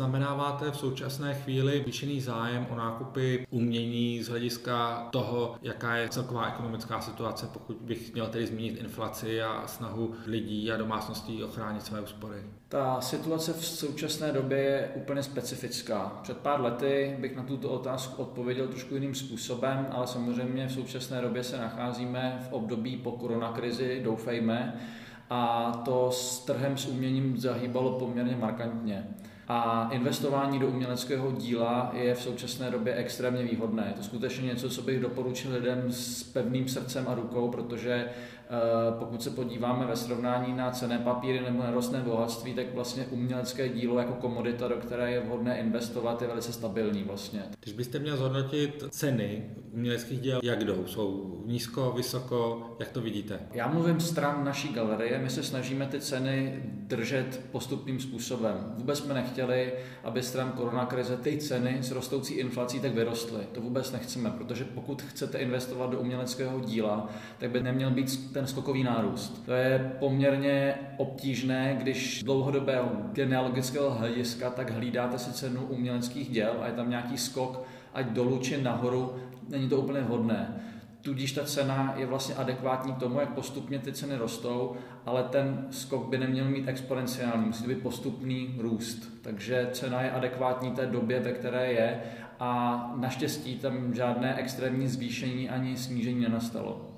Zaznamenáváte v současné chvíli vyšený zájem o nákupy umění z hlediska toho, jaká je celková ekonomická situace, pokud bych měl tedy zmínit inflaci a snahu lidí a domácností ochránit své úspory? Ta situace v současné době je úplně specifická. Před pár lety bych na tuto otázku odpověděl trošku jiným způsobem, ale samozřejmě v současné době se nacházíme v období po koronakrizi, doufejme, a to s trhem s uměním zahýbalo poměrně markantně. A investování do uměleckého díla je v současné době extrémně výhodné. Je to skutečně něco, co bych doporučil lidem s pevným srdcem a rukou, protože pokud se podíváme ve srovnání na cené papíry nebo nerostné bohatství, tak vlastně umělecké dílo jako komodita, do které je vhodné investovat, je velice stabilní vlastně. Když byste měl zhodnotit ceny uměleckých děl, jak jdou? Jsou nízko, vysoko, jak to vidíte? Já mluvím stran naší galerie, my se snažíme ty ceny držet postupným způsobem. Vůbec jsme nechtěli, aby stran koronakrize ty ceny s rostoucí inflací tak vyrostly. To vůbec nechceme, protože pokud chcete investovat do uměleckého díla, tak by neměl být ten skokový nárůst. To je poměrně obtížné, když dlouhodobého genealogického hlediska tak hlídáte si cenu uměleckých děl a je tam nějaký skok, ať dolů či nahoru, není to úplně vhodné. Tudíž ta cena je vlastně adekvátní tomu, jak postupně ty ceny rostou, ale ten skok by neměl mít exponenciální, musí to být postupný růst. Takže cena je adekvátní té době, ve které je a naštěstí tam žádné extrémní zvýšení ani snížení nenastalo.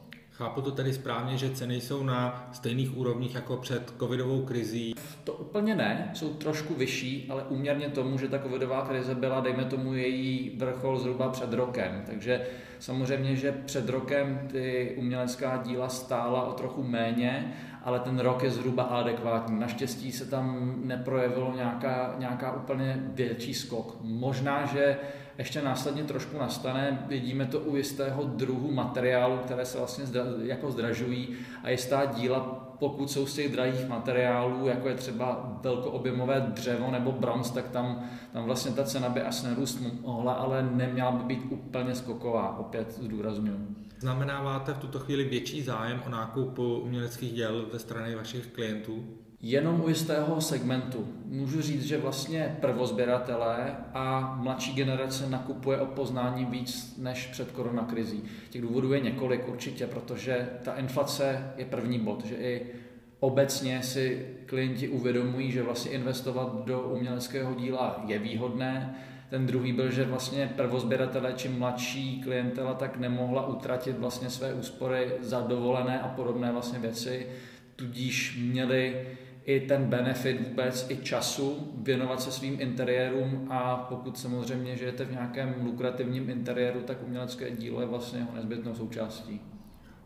Chápu to tedy správně, že ceny jsou na stejných úrovních jako před covidovou krizí? To úplně ne, jsou trošku vyšší, ale úměrně tomu, že ta covidová krize byla, dejme tomu, její vrchol zhruba před rokem. Takže samozřejmě, že před rokem ty umělecká díla stála o trochu méně, ale ten rok je zhruba adekvátní. Naštěstí se tam neprojevilo nějaká, nějaká úplně větší skok. Možná, že ještě následně trošku nastane. Vidíme to u jistého druhu materiálu, které se vlastně zdra, jako zdražují a jistá díla, pokud jsou z těch drahých materiálů, jako je třeba velkoobjemové dřevo nebo bronz, tak tam, tam vlastně ta cena by asi nerůst mohla, ale neměla by být úplně skoková, opět zdůraznuju. Znamenáváte v tuto chvíli větší zájem o nákup uměleckých děl ze strany vašich klientů? Jenom u jistého segmentu. Můžu říct, že vlastně prvozběratelé a mladší generace nakupuje o poznání víc než před koronakrizí. Těch důvodů je několik určitě, protože ta inflace je první bod, že i obecně si klienti uvědomují, že vlastně investovat do uměleckého díla je výhodné. Ten druhý byl, že vlastně prvozběratelé či mladší klientela tak nemohla utratit vlastně své úspory za dovolené a podobné vlastně věci, tudíž měli i ten benefit vůbec i času věnovat se svým interiérům a pokud samozřejmě žijete v nějakém lukrativním interiéru, tak umělecké dílo je vlastně jeho nezbytnou součástí.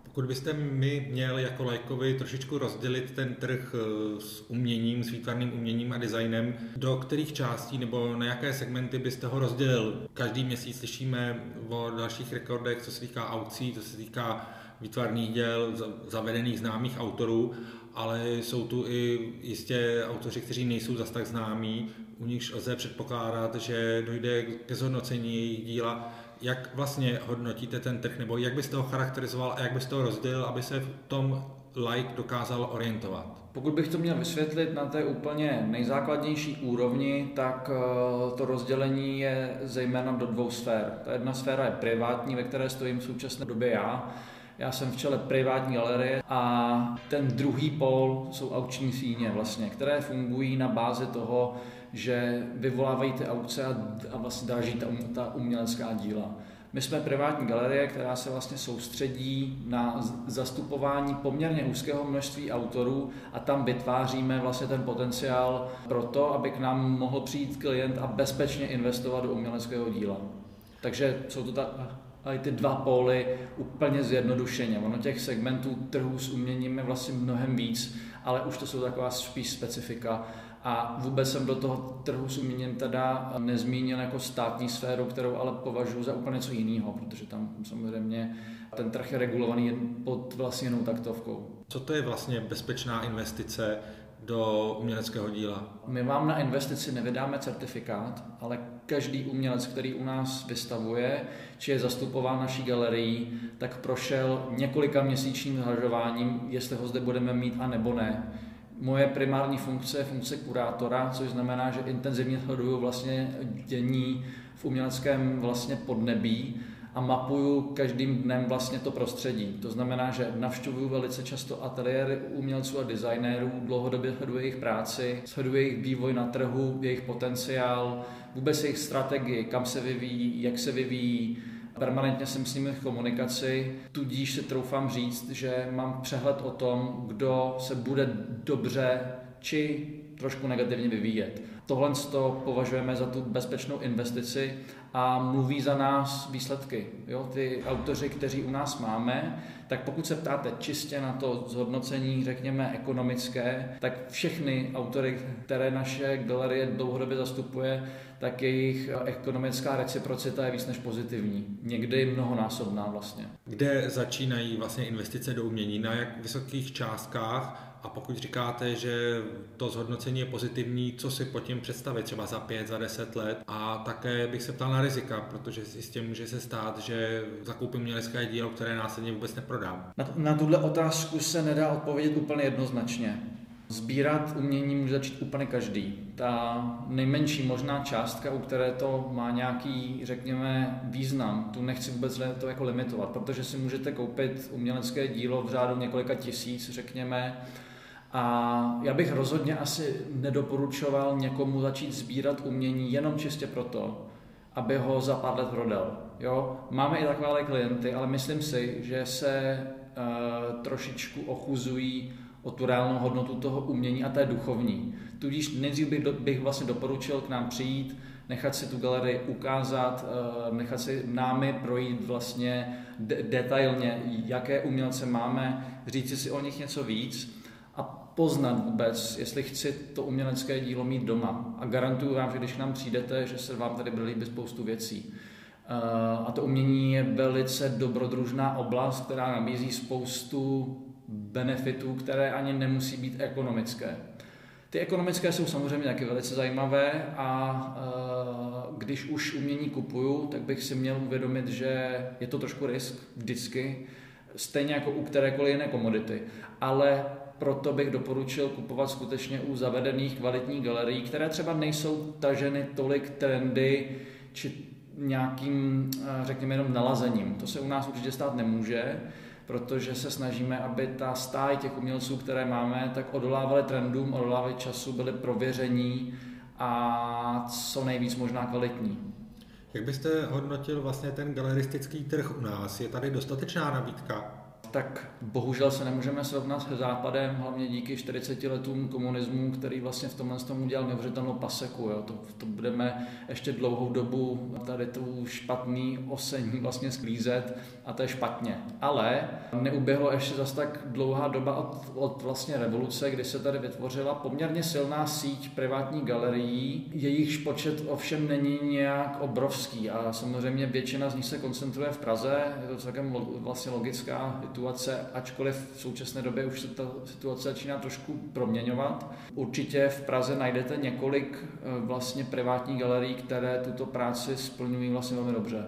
Pokud byste mi měl jako lajkovi trošičku rozdělit ten trh eh, s uměním, s výtvarným uměním a designem, do kterých částí nebo na jaké segmenty byste ho rozdělil? Každý měsíc slyšíme o dalších rekordech, co se týká aukcí, co se týká výtvarných děl, zavedených známých autorů ale jsou tu i jistě autoři, kteří nejsou zas tak známí, u nichž lze předpokládat, že dojde ke zhodnocení jejich díla. Jak vlastně hodnotíte ten trh, nebo jak byste ho charakterizoval a jak byste ho rozdělil, aby se v tom like dokázal orientovat? Pokud bych to měl vysvětlit na té úplně nejzákladnější úrovni, tak eh, to rozdělení je zejména do dvou sfér. Ta jedna sféra je privátní, ve které stojím v současné době já, já jsem v čele privátní galerie a ten druhý pol jsou aukční síně vlastně, které fungují na bázi toho, že vyvolávají ty aukce a, a vlastně dráží ta, ta umělecká díla. My jsme privátní galerie, která se vlastně soustředí na zastupování poměrně úzkého množství autorů a tam vytváříme vlastně ten potenciál pro to, aby k nám mohl přijít klient a bezpečně investovat do uměleckého díla. Takže jsou to ta ty dva póly úplně zjednodušeně. Ono těch segmentů trhu s uměním je vlastně mnohem víc, ale už to jsou taková spíš specifika. A vůbec jsem do toho trhu s uměním teda nezmínil jako státní sféru, kterou ale považuji za úplně něco jiného, protože tam samozřejmě ten trh je regulovaný pod vlastně jinou taktovkou. Co to je vlastně bezpečná investice do uměleckého díla? My vám na investici nevydáme certifikát, ale každý umělec, který u nás vystavuje, či je zastupován naší galerií, tak prošel několika měsíčním zvažováním, jestli ho zde budeme mít a nebo ne. Moje primární funkce je funkce kurátora, což znamená, že intenzivně sleduju vlastně dění v uměleckém vlastně podnebí a mapuju každým dnem vlastně to prostředí. To znamená, že navštěvuju velice často ateliéry umělců a designérů, dlouhodobě sleduji jejich práci, sleduji jejich vývoj na trhu, jejich potenciál, vůbec jejich strategii, kam se vyvíjí, jak se vyvíjí, Permanentně jsem s nimi v komunikaci, tudíž si troufám říct, že mám přehled o tom, kdo se bude dobře či trošku negativně vyvíjet. Tohle to považujeme za tu bezpečnou investici a mluví za nás výsledky. Jo? Ty autoři, kteří u nás máme, tak pokud se ptáte čistě na to zhodnocení, řekněme, ekonomické, tak všechny autory, které naše galerie dlouhodobě zastupuje, tak jejich ekonomická reciprocita je víc než pozitivní. Někdy mnohonásobná vlastně. Kde začínají vlastně investice do umění? Na jak vysokých částkách a pokud říkáte, že to zhodnocení je pozitivní, co si pod tím představit třeba za pět, za deset let? A také bych se ptal na rizika, protože s tím může se stát, že zakoupím mělecké dílo, které následně vůbec neprodám. Na, na tuhle otázku se nedá odpovědět úplně jednoznačně. Sbírat umění může začít úplně každý. Ta nejmenší možná částka, u které to má nějaký, řekněme, význam, tu nechci vůbec to jako limitovat, protože si můžete koupit umělecké dílo v řádu několika tisíc, řekněme, a já bych rozhodně asi nedoporučoval někomu začít sbírat umění jenom čistě proto, aby ho za pár let prodal. Jo? Máme i takové klienty, ale myslím si, že se uh, trošičku ochuzují o tu reálnou hodnotu toho umění a té duchovní. Tudíž nejdřív bych, bych vlastně doporučil k nám přijít, nechat si tu galerii ukázat, uh, nechat si námi projít vlastně de- detailně, jaké umělce máme, říct si o nich něco víc poznat vůbec, jestli chci to umělecké dílo mít doma. A garantuju vám, že když k nám přijdete, že se vám tady bude líbit spoustu věcí. Eh, a to umění je velice dobrodružná oblast, která nabízí spoustu benefitů, které ani nemusí být ekonomické. Ty ekonomické jsou samozřejmě taky velice zajímavé a eh, když už umění kupuju, tak bych si měl uvědomit, že je to trošku risk vždycky, stejně jako u kterékoliv jiné komodity. Ale proto bych doporučil kupovat skutečně u zavedených kvalitních galerií, které třeba nejsou taženy tolik trendy či nějakým, eh, řekněme, jenom nalazením. To se u nás určitě stát nemůže, protože se snažíme, aby ta stáj těch umělců, které máme, tak odolávaly trendům, odolávaly času, byly prověření a co nejvíc možná kvalitní. Jak byste hodnotil vlastně ten galeristický trh u nás? Je tady dostatečná nabídka? Tak bohužel se nemůžeme srovnat s Západem, hlavně díky 40 letům komunismu, který vlastně v tomhle tomu udělal neuvěřitelnou paseku. Jo. To, to budeme ještě dlouhou dobu tady tu špatný osení vlastně sklízet a to je špatně. Ale neuběhlo ještě zase tak dlouhá doba od, od vlastně revoluce, kdy se tady vytvořila poměrně silná síť privátních galerií. Jejichž počet ovšem není nějak obrovský a samozřejmě většina z nich se koncentruje v Praze. Je to celkem vlastně logická situace, ačkoliv v současné době už se ta situace začíná trošku proměňovat. Určitě v Praze najdete několik eh, vlastně privátních galerií, které tuto práci splňují vlastně velmi dobře.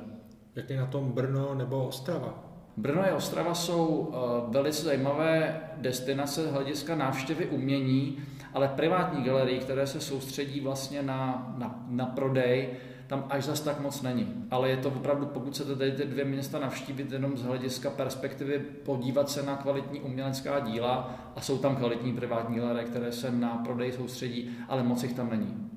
Jak je na tom Brno nebo Ostrava? Brno a Ostrava jsou uh, velice zajímavé destinace z hlediska návštěvy umění, ale privátní galerie, které se soustředí vlastně na, na, na prodej, tam až zas tak moc není. Ale je to opravdu, pokud se tady ty dvě města navštívit jenom z hlediska perspektivy, podívat se na kvalitní umělecká díla a jsou tam kvalitní privátní galerie, které se na prodej soustředí, ale moc jich tam není.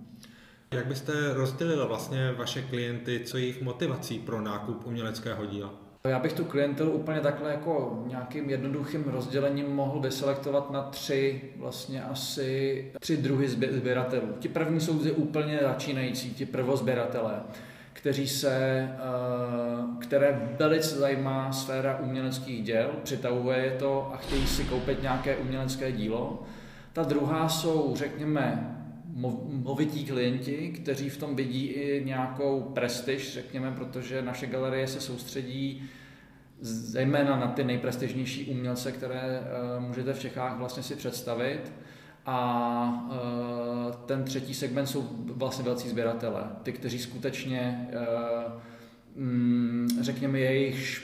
Jak byste rozdělil vlastně vaše klienty, co je jejich motivací pro nákup uměleckého díla? Já bych tu klientelu úplně takhle jako nějakým jednoduchým rozdělením mohl vyselektovat na tři, vlastně asi tři druhy sběratelů. Ti první jsou zde úplně začínající, ti prvozběratelé, kteří se, eh, které velice zajímá sféra uměleckých děl, přitahuje je to a chtějí si koupit nějaké umělecké dílo. Ta druhá jsou, řekněme, movití klienti, kteří v tom vidí i nějakou prestiž, řekněme, protože naše galerie se soustředí zejména na ty nejprestižnější umělce, které uh, můžete v Čechách vlastně si představit. A ten třetí segment jsou vlastně velcí sběratele, ty, kteří skutečně mm, řekněme, jejich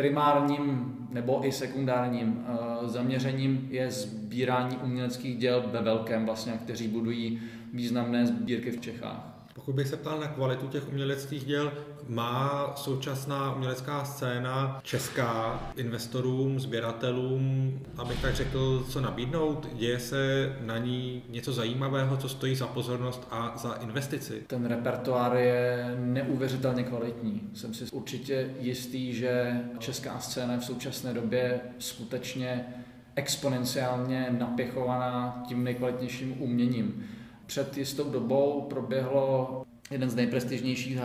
primárním nebo i sekundárním zaměřením je sbírání uměleckých děl ve velkém, vlastně, kteří budují významné sbírky v Čechách. Pokud bych se ptal na kvalitu těch uměleckých děl, má současná umělecká scéna česká investorům, sběratelům, abych tak řekl, co nabídnout? Děje se na ní něco zajímavého, co stojí za pozornost a za investici? Ten repertoár je neuvěřitelně kvalitní. Jsem si určitě jistý, že česká scéna v současné době skutečně exponenciálně napěchovaná tím nejkvalitnějším uměním. Před jistou dobou proběhlo jeden z nejprestižnějších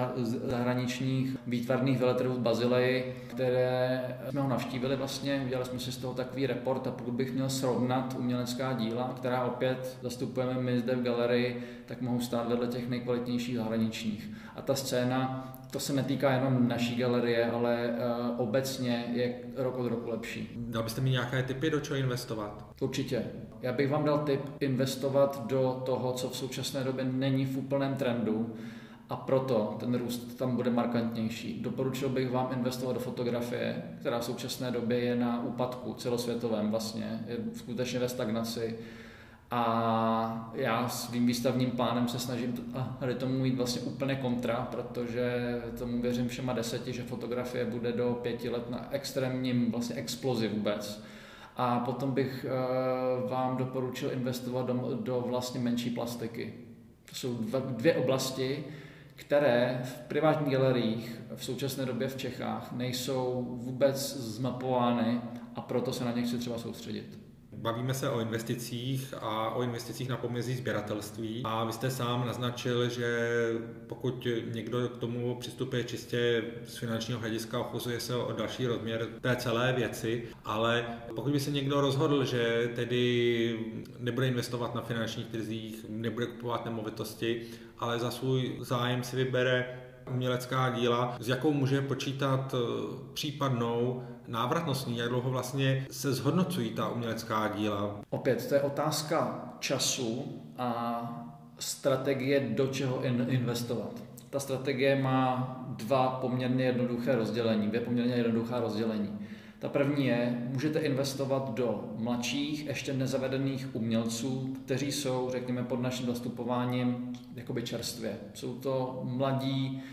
zahraničních výtvarných veletrhů v Bazileji, které jsme ho navštívili vlastně, udělali jsme si z toho takový report a pokud bych měl srovnat umělecká díla, která opět zastupujeme my zde v galerii, tak mohou stát vedle těch nejkvalitnějších zahraničních. A ta scéna, to se netýká jenom naší galerie, ale uh, obecně je rok od roku lepší. Dal byste mi nějaké typy, do čeho investovat? Určitě. Já bych vám dal tip investovat do toho, co v současné době není v úplném trendu, a proto ten růst tam bude markantnější. Doporučil bych vám investovat do fotografie, která v současné době je na úpadku celosvětovém vlastně, je skutečně ve stagnaci. A já svým výstavním plánem se snažím tady tomu mít vlastně úplně kontra, protože tomu věřím všema deseti, že fotografie bude do pěti let na extrémním vlastně explozi vůbec. A potom bych eh, vám doporučil investovat do, do vlastně menší plastiky. To jsou dvě oblasti, které v privátních galeriích v současné době v Čechách nejsou vůbec zmapovány a proto se na ně chci třeba soustředit. Bavíme se o investicích a o investicích na pomezí sběratelství. A vy jste sám naznačil, že pokud někdo k tomu přistupuje čistě z finančního hlediska, ochuzuje se o další rozměr té celé věci, ale pokud by se někdo rozhodl, že tedy nebude investovat na finančních trzích, nebude kupovat nemovitosti, ale za svůj zájem si vybere umělecká díla, s jakou může počítat případnou návratnostní, jak dlouho vlastně se zhodnocují ta umělecká díla? Opět, to je otázka času a strategie, do čeho investovat. Ta strategie má dva poměrně jednoduché rozdělení, dvě poměrně jednoduchá rozdělení. Ta první je, můžete investovat do mladších, ještě nezavedených umělců, kteří jsou, řekněme, pod naším zastupováním jakoby čerstvě. Jsou to mladí,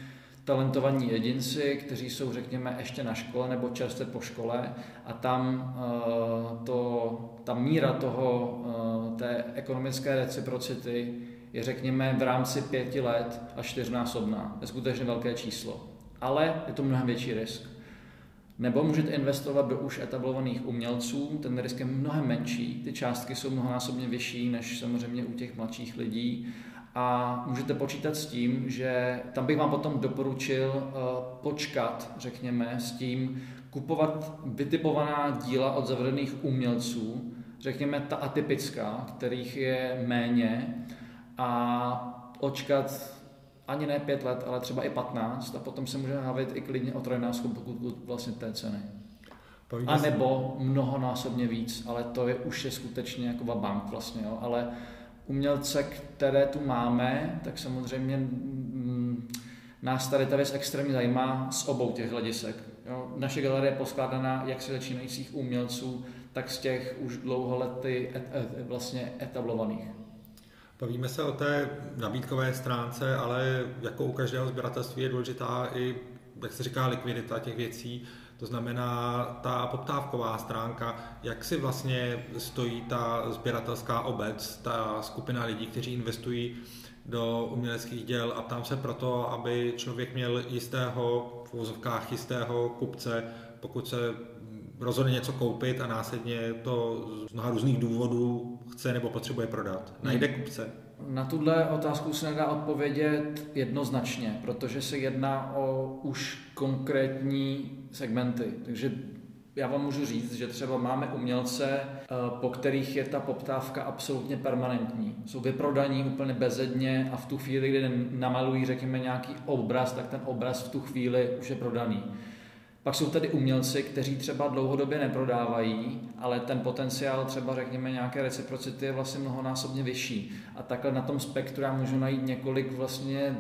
talentovaní jedinci, kteří jsou, řekněme, ještě na škole nebo čerstvě po škole a tam uh, to, ta míra toho, uh, té ekonomické reciprocity je, řekněme, v rámci pěti let až čtyřnásobná. Je skutečně velké číslo. Ale je to mnohem větší risk. Nebo můžete investovat do už etablovaných umělců, ten risk je mnohem menší, ty částky jsou mnohonásobně vyšší než samozřejmě u těch mladších lidí a můžete počítat s tím, že tam bych vám potom doporučil uh, počkat, řekněme, s tím kupovat vytipovaná díla od zavřených umělců, řekněme ta atypická, kterých je méně a očkat ani ne pět let, ale třeba i 15 a potom se můžeme bavit i klidně o trojnásobku vlastně té ceny. A nebo mnohonásobně víc, ale to je už je skutečně jako bank vlastně, jo. ale umělce, které tu máme, tak samozřejmě mm, nás tady ta věc extrémně zajímá z obou těch hledisek. Jo. Naše galerie je poskládaná jak si začínajících umělců, tak z těch už dlouholety et, et, vlastně etablovaných. Bavíme se o té nabídkové stránce, ale jako u každého sběratelství je důležitá i, jak se říká, likvidita těch věcí. To znamená ta poptávková stránka, jak si vlastně stojí ta sběratelská obec, ta skupina lidí, kteří investují do uměleckých děl a ptám se proto, aby člověk měl jistého, v úzovkách jistého kupce, pokud se rozhodne něco koupit a následně to z mnoha různých důvodů chce nebo potřebuje prodat. Najde hmm. kupce. Na tuhle otázku se nedá odpovědět jednoznačně, protože se jedná o už konkrétní segmenty. Takže já vám můžu říct, že třeba máme umělce, eh, po kterých je ta poptávka absolutně permanentní. Jsou vyprodaní úplně bezedně a v tu chvíli, kdy namalují, řekněme, nějaký obraz, tak ten obraz v tu chvíli už je prodaný. Pak jsou tady umělci, kteří třeba dlouhodobě neprodávají, ale ten potenciál třeba řekněme nějaké reciprocity je vlastně mnohonásobně vyšší. A takhle na tom spektru já můžu najít několik vlastně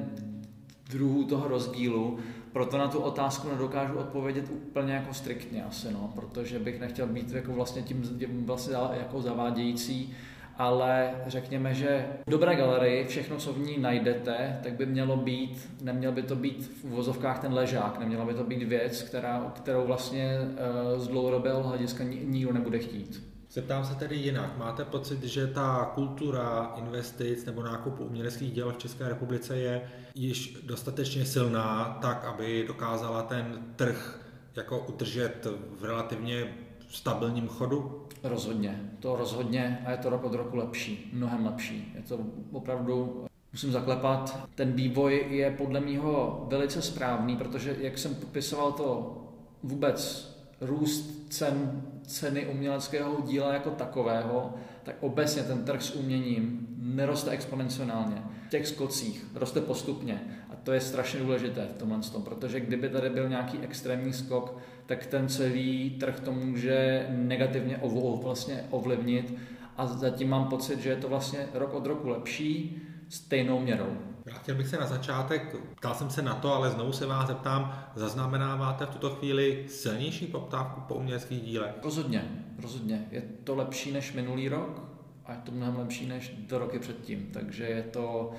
druhů toho rozdílu, proto na tu otázku nedokážu odpovědět úplně jako striktně asi, no, protože bych nechtěl být jako vlastně tím, vlastně jako zavádějící, ale řekněme, že v dobré galerii všechno, co v ní najdete, tak by mělo být, neměl by to být v uvozovkách ten ležák, neměla by to být věc, která, kterou vlastně uh, z dlouhodobého hlediska nikdo nebude chtít. Zeptám se tedy jinak. Máte pocit, že ta kultura investic nebo nákupu uměleckých děl v České republice je již dostatečně silná, tak aby dokázala ten trh jako udržet v relativně stabilním chodu? Rozhodně, to rozhodně a je to rok od roku lepší, mnohem lepší. Je to opravdu musím zaklepat. Ten vývoj je podle mého velice správný, protože jak jsem popisoval to vůbec růst cen, ceny uměleckého díla jako takového, tak obecně ten trh s uměním neroste exponenciálně. V těch skocích roste postupně to je strašně důležité v tomhle tom, protože kdyby tady byl nějaký extrémní skok, tak ten celý trh to může negativně vlastně ovlivnit a zatím mám pocit, že je to vlastně rok od roku lepší stejnou měrou. Chtěl bych se na začátek, ptal jsem se na to, ale znovu se vás zeptám, zaznamenáváte v tuto chvíli silnější poptávku po uměleckých dílech? Rozhodně, rozhodně. Je to lepší než minulý rok a je to mnohem lepší než do roky předtím. Takže je to,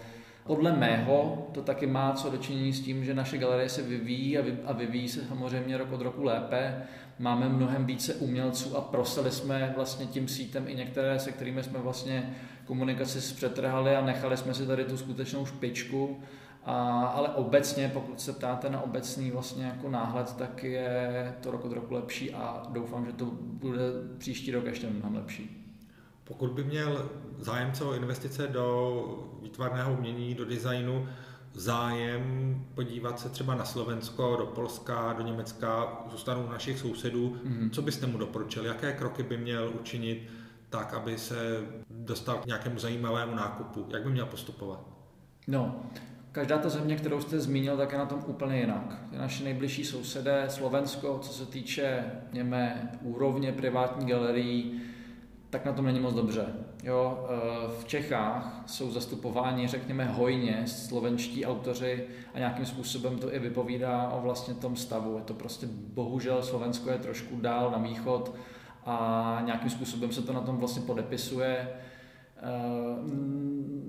podle mého, to taky má co dočinění s tím, že naše galerie se vyvíjí a vyvíjí se samozřejmě rok od roku lépe. Máme mnohem více umělců a prosili jsme vlastně tím sítem i některé, se kterými jsme vlastně komunikaci zpřetrhali a nechali jsme si tady tu skutečnou špičku. A, ale obecně, pokud se ptáte na obecný vlastně jako náhled, tak je to rok od roku lepší a doufám, že to bude příští rok ještě mnohem lepší. Pokud by měl zájemce o investice do výtvarného umění, do designu, zájem podívat se třeba na Slovensko, do Polska, do Německa, zůstanou našich sousedů, mm-hmm. co byste mu doporučili, jaké kroky by měl učinit, tak, aby se dostal k nějakému zajímavému nákupu? Jak by měl postupovat? No, každá ta země, kterou jste zmínil, tak je na tom úplně jinak. Je naše nejbližší sousedé, Slovensko, co se týče něme, úrovně privátní galerií, tak na tom není moc dobře. Jo, e, v Čechách jsou zastupováni, řekněme, hojně slovenští autoři a nějakým způsobem to i vypovídá o vlastně tom stavu. Je to prostě, bohužel, Slovensko je trošku dál na východ, a nějakým způsobem se to na tom vlastně podepisuje.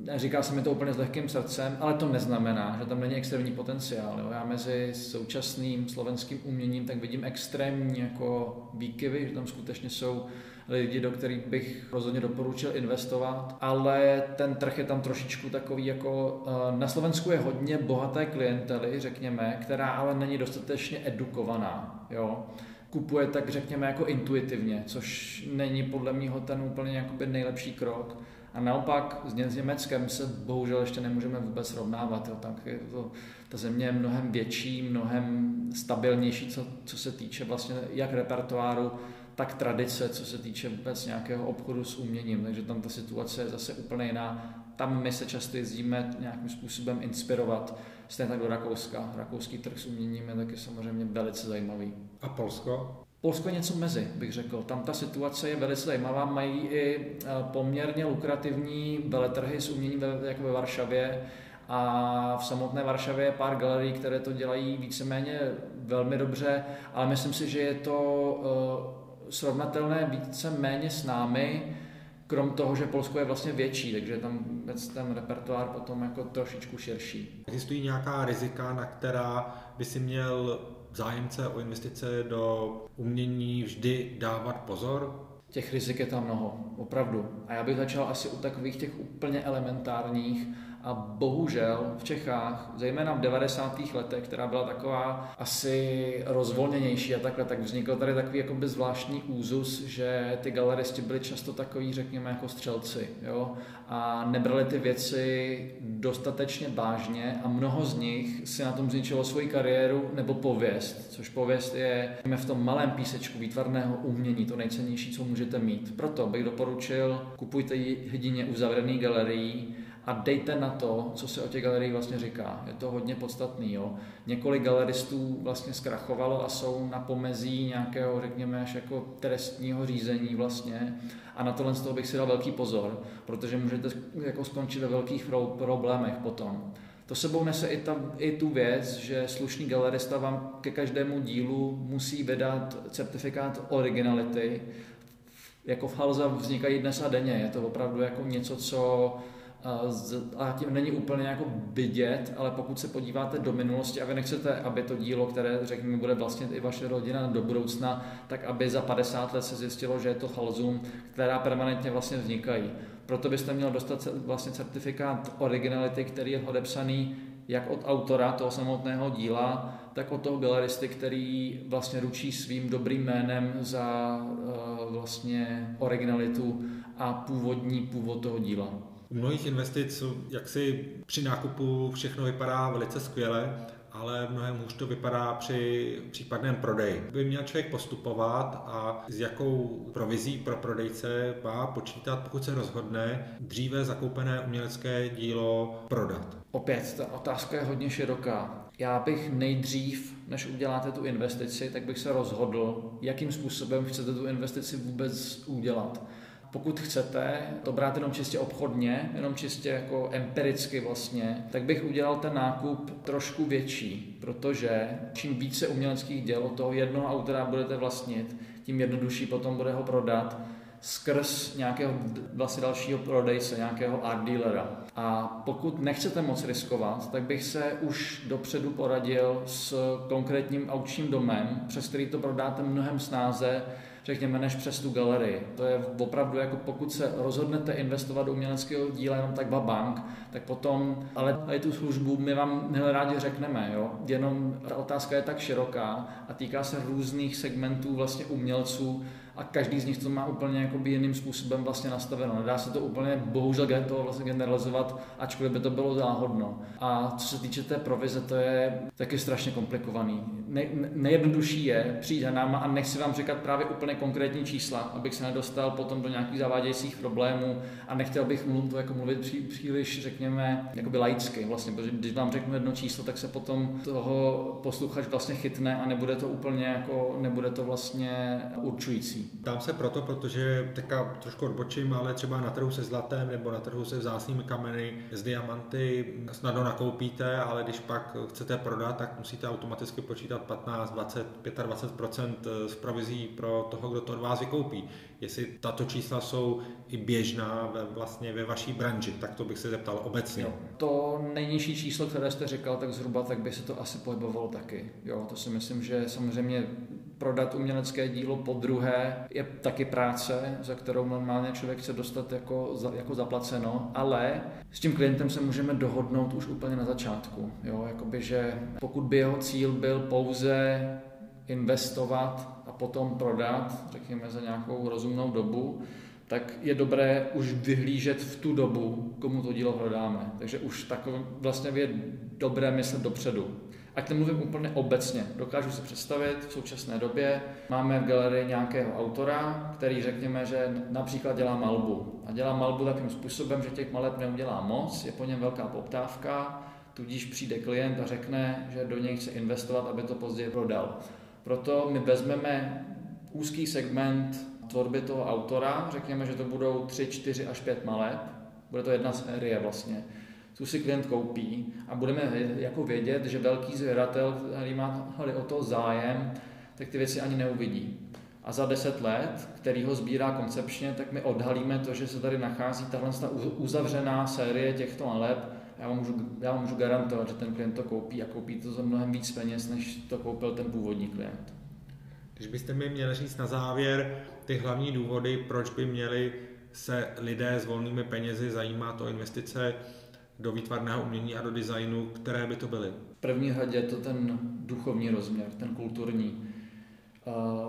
Eh, říká se mi to úplně s lehkým srdcem, ale to neznamená, že tam není extrémní potenciál. Jo. Já mezi současným slovenským uměním tak vidím extrémní jako výkyvy, že tam skutečně jsou lidi, do kterých bych rozhodně doporučil investovat, ale ten trh je tam trošičku takový jako, eh, na Slovensku je hodně bohaté klientely, řekněme, která ale není dostatečně edukovaná. Jo kupuje tak řekněme jako intuitivně, což není podle mého ten úplně jakoby nejlepší krok. A naopak s Německem se bohužel ještě nemůžeme vůbec srovnávat. Jo. Tak je to, ta země je mnohem větší, mnohem stabilnější, co, co se týče vlastně jak repertoáru, tak tradice, co se týče vůbec nějakého obchodu s uměním. Takže tam ta situace je zase úplně jiná. Tam my se často jezdíme nějakým způsobem inspirovat Stejně tak do Rakouska. Rakouský trh s uměním je taky samozřejmě velice zajímavý. A Polsko? Polsko je něco mezi, bych řekl. Tam ta situace je velice zajímavá. Mají i eh, poměrně lukrativní veletrhy s uměním jako ve Varšavě. A v samotné Varšavě je pár galerií, které to dělají víceméně velmi dobře, ale myslím si, že je to srovnatelné víceméně s námi krom toho, že Polsko je vlastně větší, takže tam ten repertoár potom jako trošičku širší. Existují nějaká rizika, na která by si měl zájemce o investice do umění vždy dávat pozor? Těch rizik je tam mnoho, opravdu. A já bych začal asi u takových těch úplně elementárních, a bohužel v Čechách, zejména v 90. letech, která byla taková asi rozvolněnější a takhle, tak vznikl tady takový jakoby zvláštní úzus, že ty galeristi byli často takový, řekněme, jako střelci, jo? a nebrali ty věci dostatečně vážně a mnoho z nich si na tom zničilo svoji kariéru nebo pověst, což pověst je v tom malém písečku výtvarného umění to nejcennější, co můžete mít. Proto bych doporučil, kupujte jedině uzavřený galerií, a dejte na to, co se o těch galeriích vlastně říká. Je to hodně podstatný. Jo. Několik galeristů vlastně zkrachovalo a jsou na pomezí nějakého, řekněme, až jako trestního řízení vlastně. A na tohle z toho bych si dal velký pozor, protože můžete jako skončit ve velkých problémech potom. To sebou nese i, ta, i tu věc, že slušný galerista vám ke každému dílu musí vydat certifikát originality. Jako v Halza vznikají dnes a denně. Je to opravdu jako něco, co a tím není úplně jako vidět, ale pokud se podíváte do minulosti a vy nechcete, aby to dílo, které řekněme bude vlastně i vaše rodina do budoucna, tak aby za 50 let se zjistilo, že je to chalzum, která permanentně vlastně vznikají. Proto byste měl dostat vlastně certifikát originality, který je odepsaný jak od autora toho samotného díla, tak od toho galeristy, který vlastně ručí svým dobrým jménem za uh, vlastně originalitu a původní původ toho díla. U mnohých investic, jak si při nákupu všechno vypadá velice skvěle, ale mnohem hůř to vypadá při případném prodeji. By měl člověk postupovat a s jakou provizí pro prodejce má počítat, pokud se rozhodne dříve zakoupené umělecké dílo prodat. Opět, ta otázka je hodně široká. Já bych nejdřív, než uděláte tu investici, tak bych se rozhodl, jakým způsobem chcete tu investici vůbec udělat pokud chcete to brát jenom čistě obchodně, jenom čistě jako empiricky vlastně, tak bych udělal ten nákup trošku větší, protože čím více uměleckých děl od toho jednoho autora budete vlastnit, tím jednodušší potom bude ho prodat skrz nějakého vlastně dalšího prodejce, nějakého art dealera. A pokud nechcete moc riskovat, tak bych se už dopředu poradil s konkrétním aukčním domem, přes který to prodáte mnohem snáze, řekněme, než přes tu galerii. To je opravdu, jako pokud se rozhodnete investovat do uměleckého díla jenom tak bank, tak potom, ale i tu službu my vám rádi řekneme, jo? jenom ta otázka je tak široká a týká se různých segmentů vlastně umělců, a každý z nich to má úplně jakoby jiným způsobem vlastně nastaveno. Nedá se to úplně bohužel to vlastně generalizovat, ačkoliv by to bylo záhodno. A co se týče té provize, to je taky strašně komplikovaný. Ne, nejjednodušší je přijít za náma a nechci vám říkat právě úplně konkrétní čísla, abych se nedostal potom do nějakých zavádějících problémů a nechtěl bych mluvit, to jako mluvit pří, příliš, řekněme, jakoby laicky vlastně, protože když vám řeknu jedno číslo, tak se potom toho posluchač vlastně chytne a nebude to úplně jako, nebude to vlastně určující. Dám se proto, protože teďka trošku odbočím, ale třeba na trhu se zlatem nebo na trhu se vzácnými kameny z diamanty snadno nakoupíte, ale když pak chcete prodat, tak musíte automaticky počítat 15, 20, 25 z provizí pro toho, kdo to od vás vykoupí. Jestli tato čísla jsou i běžná ve, vlastně ve vaší branži, tak to bych se zeptal obecně. Jo. To nejnižší číslo, které jste říkal, tak zhruba tak by se to asi pohybovalo taky. Jo, to si myslím, že samozřejmě prodat umělecké dílo po druhé je taky práce, za kterou normálně člověk chce dostat jako, za, jako zaplaceno, ale s tím klientem se můžeme dohodnout už úplně na začátku. Jo? Jakoby, že pokud by jeho cíl byl pouze investovat a potom prodat, řekněme za nějakou rozumnou dobu, tak je dobré už vyhlížet v tu dobu, komu to dílo prodáme. Takže už takové vlastně je dobré myslet dopředu. Ať nemluvím úplně obecně, dokážu si představit v současné době, máme v galerii nějakého autora, který řekněme, že například dělá malbu. A dělá malbu takým způsobem, že těch maleb neudělá moc, je po něm velká poptávka, tudíž přijde klient a řekne, že do něj chce investovat, aby to později prodal. Proto my vezmeme úzký segment tvorby toho autora, řekněme, že to budou 3, 4 až 5 maleb, bude to jedna série vlastně tu si klient koupí a budeme jako vědět, že velký zvědatel, který má o to zájem, tak ty věci ani neuvidí. A za deset let, který ho sbírá koncepčně, tak my odhalíme to, že se tady nachází tahle uzavřená série těchto maleb. Já vám, můžu, já vám můžu garantovat, že ten klient to koupí a koupí to za mnohem víc peněz, než to koupil ten původní klient. Když byste mi měli říct na závěr ty hlavní důvody, proč by měli se lidé s volnými penězi zajímat o investice do výtvarného umění a do designu, které by to byly? V první řadě je to ten duchovní rozměr, ten kulturní.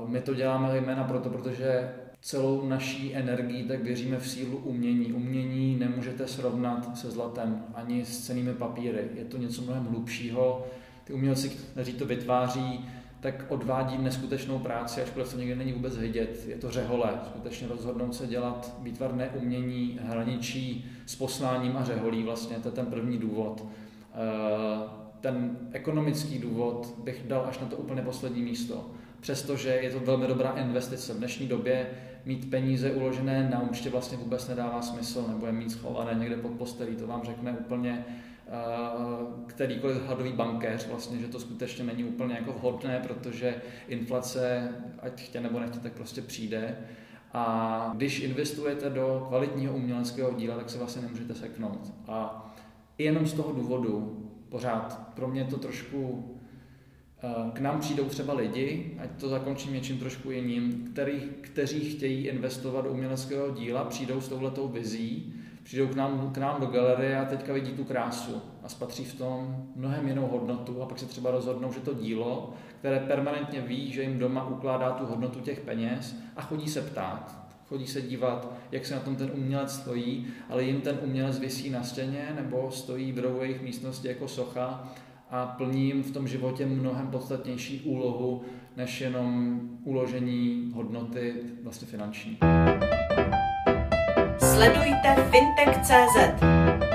My to děláme zejména proto, protože celou naší energii tak věříme v sílu umění. Umění nemůžete srovnat se zlatem ani s cenými papíry. Je to něco mnohem hlubšího. Ty umělci, kteří to vytváří, tak odvádí neskutečnou práci, ačkoliv to někdy není vůbec vidět. Je to řehole, skutečně rozhodnout se dělat výtvarné umění hraničí s posláním a řeholí vlastně, to je ten první důvod. Eh, ten ekonomický důvod bych dal až na to úplně poslední místo. Přestože je to velmi dobrá investice. V dnešní době mít peníze uložené na účtě vlastně vůbec nedává smysl, nebo je mít schované někde pod postelí, to vám řekne úplně kterýkoliv hadový bankéř, vlastně, že to skutečně není úplně jako vhodné, protože inflace, ať chtě nebo nechtě, tak prostě přijde. A když investujete do kvalitního uměleckého díla, tak se vlastně nemůžete seknout. A jenom z toho důvodu, pořád, pro mě to trošku k nám přijdou třeba lidi, ať to zakončím něčím trošku jiným, který, kteří chtějí investovat do uměleckého díla, přijdou s touhletou vizí, přijdou k nám, k nám do galerie a teďka vidí tu krásu. A spatří v tom mnohem jinou hodnotu a pak se třeba rozhodnou, že to dílo, které permanentně ví, že jim doma ukládá tu hodnotu těch peněz a chodí se ptát, chodí se dívat, jak se na tom ten umělec stojí, ale jim ten umělec vysí na stěně nebo stojí v rohu jejich místnosti jako socha a plní jim v tom životě mnohem podstatnější úlohu, než jenom uložení hodnoty vlastně finanční. Sledujte fintech.cz.